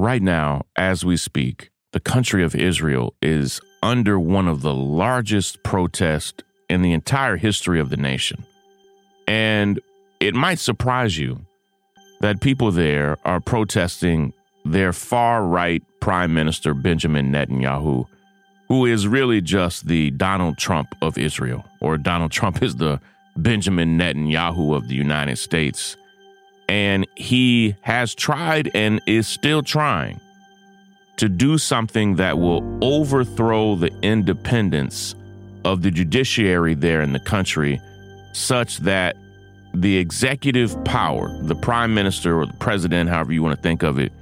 right now, as we speak, the country of Israel is under one of the largest protests in the entire history of the nation. And it might surprise you that people there are protesting their far right Prime Minister Benjamin Netanyahu, who is really just the Donald Trump of Israel, or Donald Trump is the Benjamin Netanyahu of the United States. And he has tried and is still trying to do something that will overthrow the independence of the judiciary there in the country, such that the executive power, the prime minister or the president, however you want to think of it,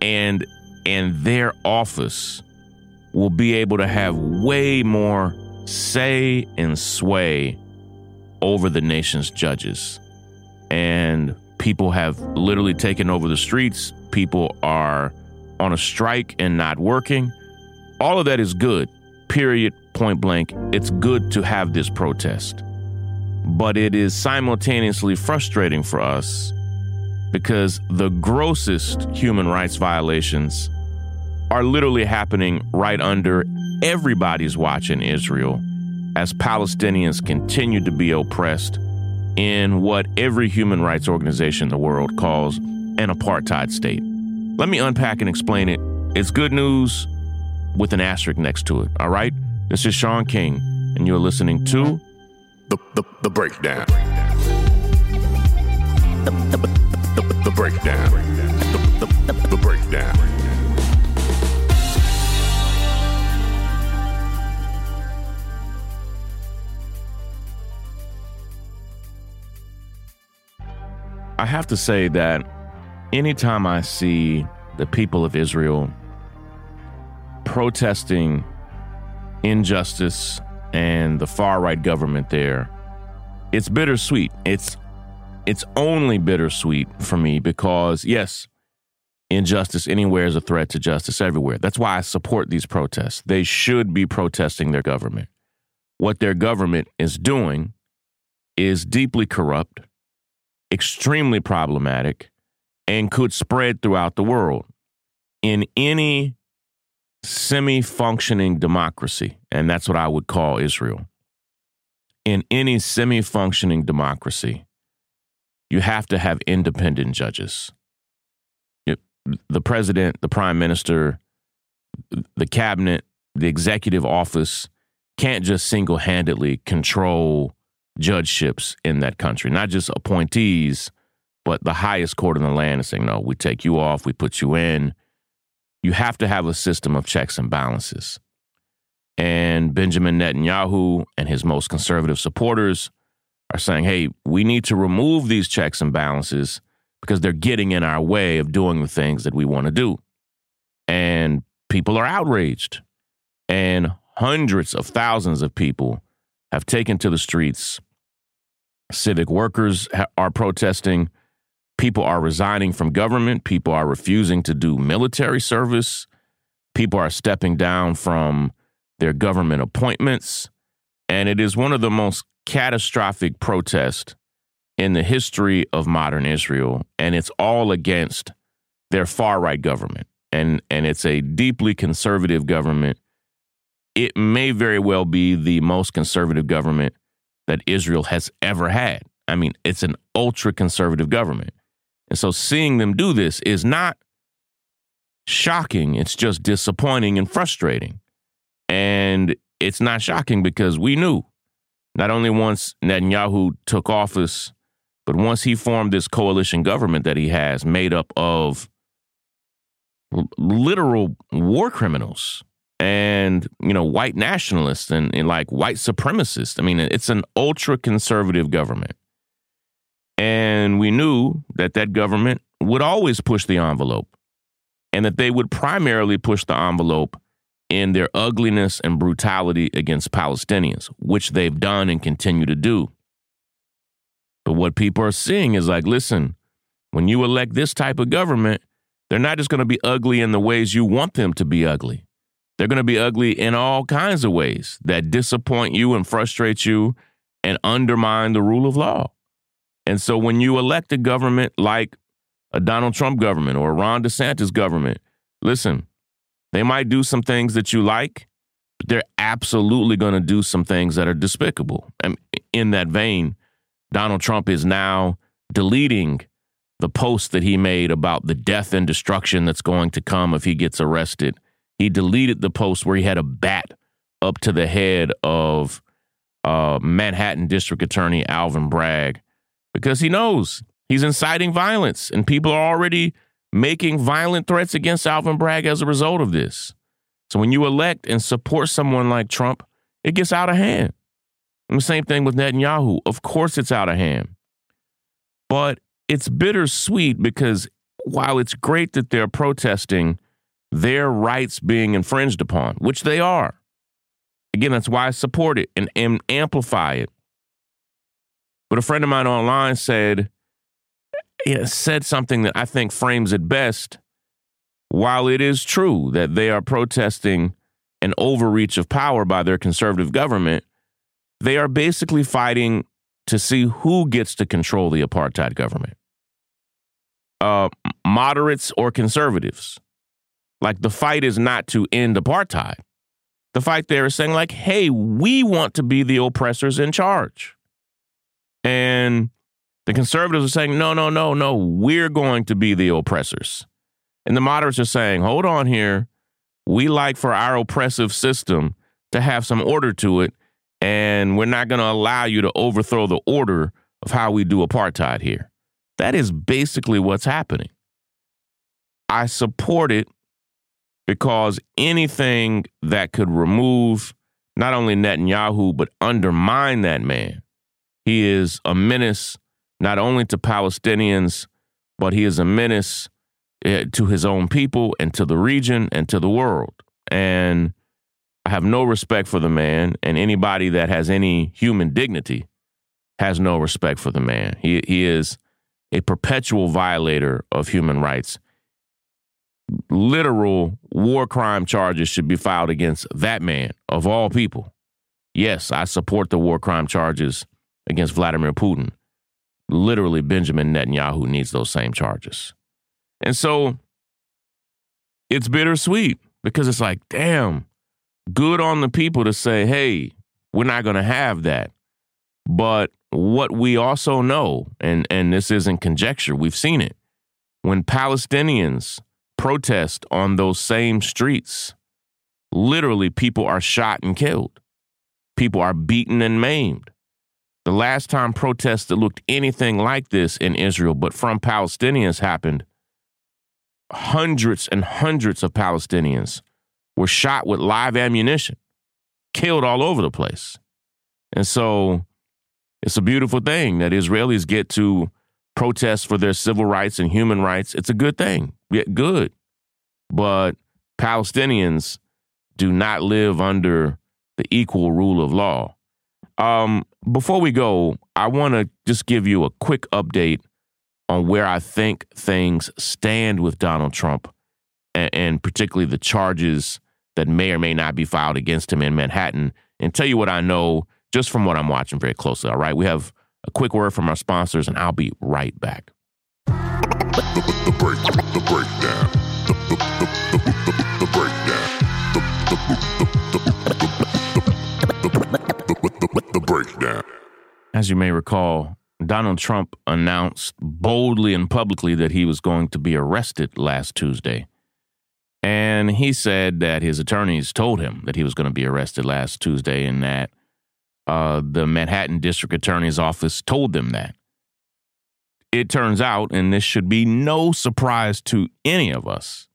and and their office will be able to have way more say and sway over the nation's judges. And people have literally taken over the streets. People are on a strike and not working. All of that is good, period, point blank. It's good to have this protest. But it is simultaneously frustrating for us because the grossest human rights violations are literally happening right under everybody's watch in Israel as Palestinians continue to be oppressed in what every human rights organization in the world calls an apartheid state. Let me unpack and explain it. It's good news with an asterisk next to it. All right? This is Shaun King, and you're listening to The, the, the Breakdown. The, the, the, the Breakdown. The, the, the, the have to say that anytime I see the people of Israel protesting injustice and the far right government there, it's bittersweet. It's it's only bittersweet for me because yes, injustice anywhere is a threat to justice everywhere. That's why I support these protests. They should be protesting their government. What their government is doing is deeply corrupt, extremely problematic, and could spread throughout the world. In any semi functioning democracy, and that's what I would call Israel. In any semi functioning democracy, you have to have independent judges. The president, the prime minister, the cabinet, the executive office can't just single handedly control judgeships in that country, not just appointees, but the highest court in the land is saying, no, we take you off, we put you in. You have to have a system of checks and balances. And Benjamin Netanyahu and his most conservative supporters are saying, hey, we need to remove these checks and balances because they're getting in our way of doing the things that we want to do. And people are outraged. And hundreds of thousands of people have taken to the streets. Civic workers ha- are protesting. People are resigning from government. People are refusing to do military service. People are stepping down from their government appointments. And it is one of the most catastrophic protests in the history of modern Israel. And it's all against their far right government. And, and it's a deeply conservative government. It may very well be the most conservative government that Israel has ever had. I mean, it's an ultra conservative government. And so seeing them do this is not shocking, it's just disappointing and frustrating. And it's not shocking because we knew not only once Netanyahu took office, but once he formed this coalition government that he has made up of literal war criminals and you know white nationalists and, and like white supremacists. I mean it's an ultra conservative government. And we knew that that government would always push the envelope and that they would primarily push the envelope in their ugliness and brutality against palestinians which they've done and continue to do. But what people are seeing is like listen when you elect this type of government they're not just going to be ugly in the ways you want them to be ugly they're going to be ugly in all kinds of ways that disappoint you and frustrate you and undermine the rule of law. And so when you elect a government like a Donald Trump government or a Ron DeSantis government, listen, they might do some things that you like, but they're absolutely going to do some things that are despicable. And in that vein, Donald Trump is now deleting the post that he made about the death and destruction that's going to come if he gets arrested. He deleted the post where he had a bat up to the head of uh, Manhattan District Attorney Alvin Bragg because he knows he's inciting violence and people are already making violent threats against Alvin Bragg as a result of this. So when you elect and support someone like Trump, it gets out of hand. And the same thing with Netanyahu. Of course, it's out of hand. But it's bittersweet because while it's great that they're protesting their rights being infringed upon, which they are, again, that's why I support it and, and amplify it. But a friend of mine online said, said something that I think frames it best. While it is true that they are protesting an overreach of power by their conservative government, they are basically fighting to see who gets to control the apartheid government. Uh, moderates or conservatives. Like the fight is not to end apartheid. The fight there is saying, like, hey, we want to be the oppressors in charge. And the conservatives are saying, no, no, no, no, we're going to be the oppressors. And the moderates are saying, hold on here. We like for our oppressive system to have some order to it, and we're not going to allow you to overthrow the order of how we do apartheid here. That is basically what's happening. I support it because anything that could remove not only Netanyahu, but undermine that man, he is a menace not only to Palestinians, but he is a menace eh, to his own people and to the region and to the world. And I have no respect for the man, and anybody that has any human dignity has no respect for the man. He, he is a perpetual violator of human rights. Literal war crime charges should be filed against that man, of all people. Yes, I support the war crime charges against Vladimir Putin literally Benjamin Netanyahu needs those same charges. And so it's bittersweet because it's like, damn, good on the people to say, hey, we're not going to have that. But what we also know, and, and this isn't conjecture, we've seen it. When Palestinians protest on those same streets, literally people are shot and killed. People are beaten and maimed. The last time protests that looked anything like this in Israel, but from Palestinians, happened, hundreds and hundreds of Palestinians were shot with live ammunition, killed all over the place. And so it's a beautiful thing that Israelis get to protest for their civil rights and human rights. It's a good thing. Yeah, good. But Palestinians do not live under the equal rule of law. Um, before we go, I want to just give you a quick update on where I think things stand with Donald Trump, and, and, particularly the charges that may or may not be filed against him in Manhattan, and tell you what I know just from what I'm watching very closely. All right, we have a quick word from our sponsors, and I'll be right back. The, break. As you may recall, Donald Trump announced boldly and publicly that he was going to be arrested last Tuesday. And he said that his attorneys told him that he was going to be arrested last Tuesday and that uh, the Manhattan District Attorney's Office told them that. It turns out, and this should be no surprise to any of us,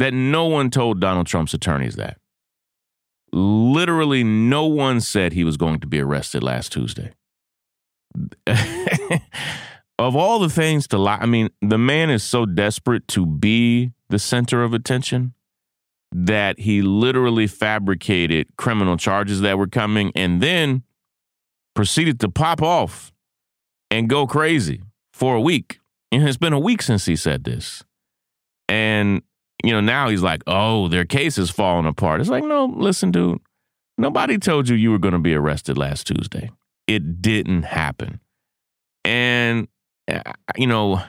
that no one told Donald Trump's attorneys that. Literally, no one said he was going to be arrested last Tuesday. of all the things to lie, I mean, the man is so desperate to be the center of attention that he literally fabricated criminal charges that were coming and then proceeded to pop off and go crazy for a week. And it's been a week since he said this. And you know, now he's like, oh, their case is falling apart. It's like, no, listen, dude, nobody told you you were going to be arrested last Tuesday. It didn't happen. And, uh, you know,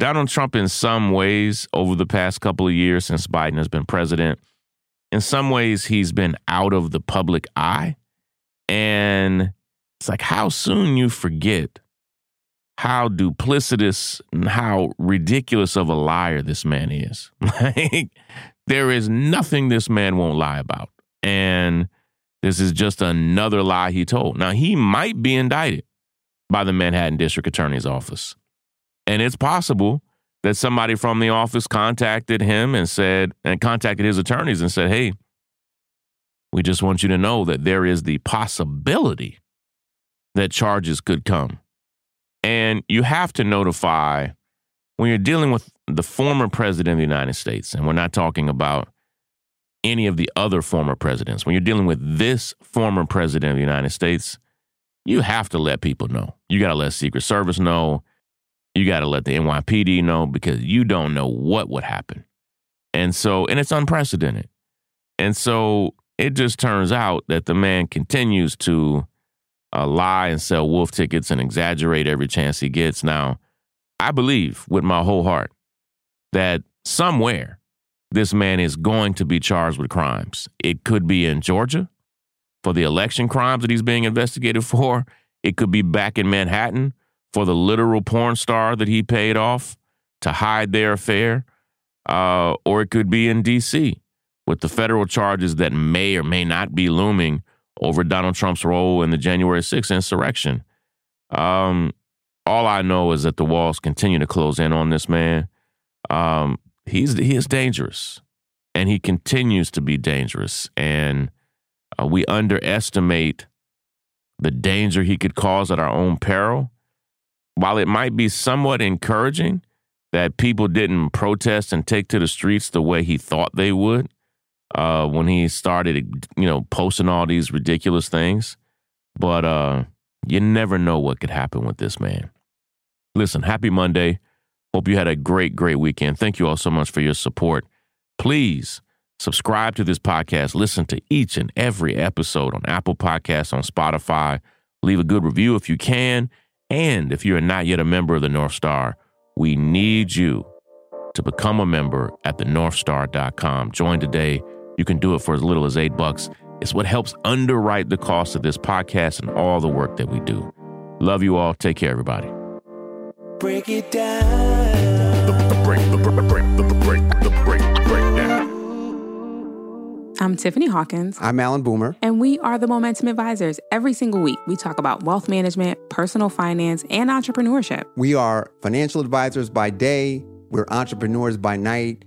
Donald Trump, in some ways, over the past couple of years since Biden has been president, in some ways, he's been out of the public eye. And it's like how soon you forget how duplicitous and how ridiculous of a liar this man is. like, there is nothing this man won't lie about. And this is just another lie he told. Now, he might be indicted by the Manhattan District Attorney's Office. And it's possible that somebody from the office contacted him and said, and contacted his attorneys and said, hey, we just want you to know that there is the possibility that charges could come. And you have to notify when you're dealing with the former president of the United States, and we're not talking about any of the other former presidents, when you're dealing with this former president of the United States, you have to let people know. You got to let Secret Service know. You got to let the NYPD know because you don't know what would happen. And so, and it's unprecedented. And so it just turns out that the man continues to uh, lie and sell wolf tickets and exaggerate every chance he gets. Now, I believe with my whole heart that somewhere this man is going to be charged with crimes. It could be in Georgia for the election crimes that he's being investigated for. It could be back in Manhattan for the literal porn star that he paid off to hide their affair. Uh, or it could be in D.C. with the federal charges that may or may not be looming over Donald Trump's role in the January 6th insurrection. Um, all I know is that the walls continue to close in on this man. Um, he's he is dangerous, and he continues to be dangerous. And uh, we underestimate the danger he could cause at our own peril. While it might be somewhat encouraging that people didn't protest and take to the streets the way he thought they would uh, when he started, you know, posting all these ridiculous things, but uh, you never know what could happen with this man. Listen, happy Monday. Hope you had a great, great weekend. Thank you all so much for your support. Please subscribe to this podcast. Listen to each and every episode on Apple Podcasts, on Spotify. Leave a good review if you can. And if you're not yet a member of the North Star, we need you to become a member at thenorthstar.com. Join today. You can do it for as little as eight bucks. It's what helps underwrite the cost of this podcast and all the work that we do. Love you all. Take care, everybody. Break it down. The, the break, the, the break, the, the break, the break, the breakdown. I'm Tiffany Hawkins, I'm Alan Boomer. and we are the Momentum Advisors. Every single week, we talk about wealth management, personal finance, and entrepreneurship. We are financial advisors by day, we're entrepreneurs by night.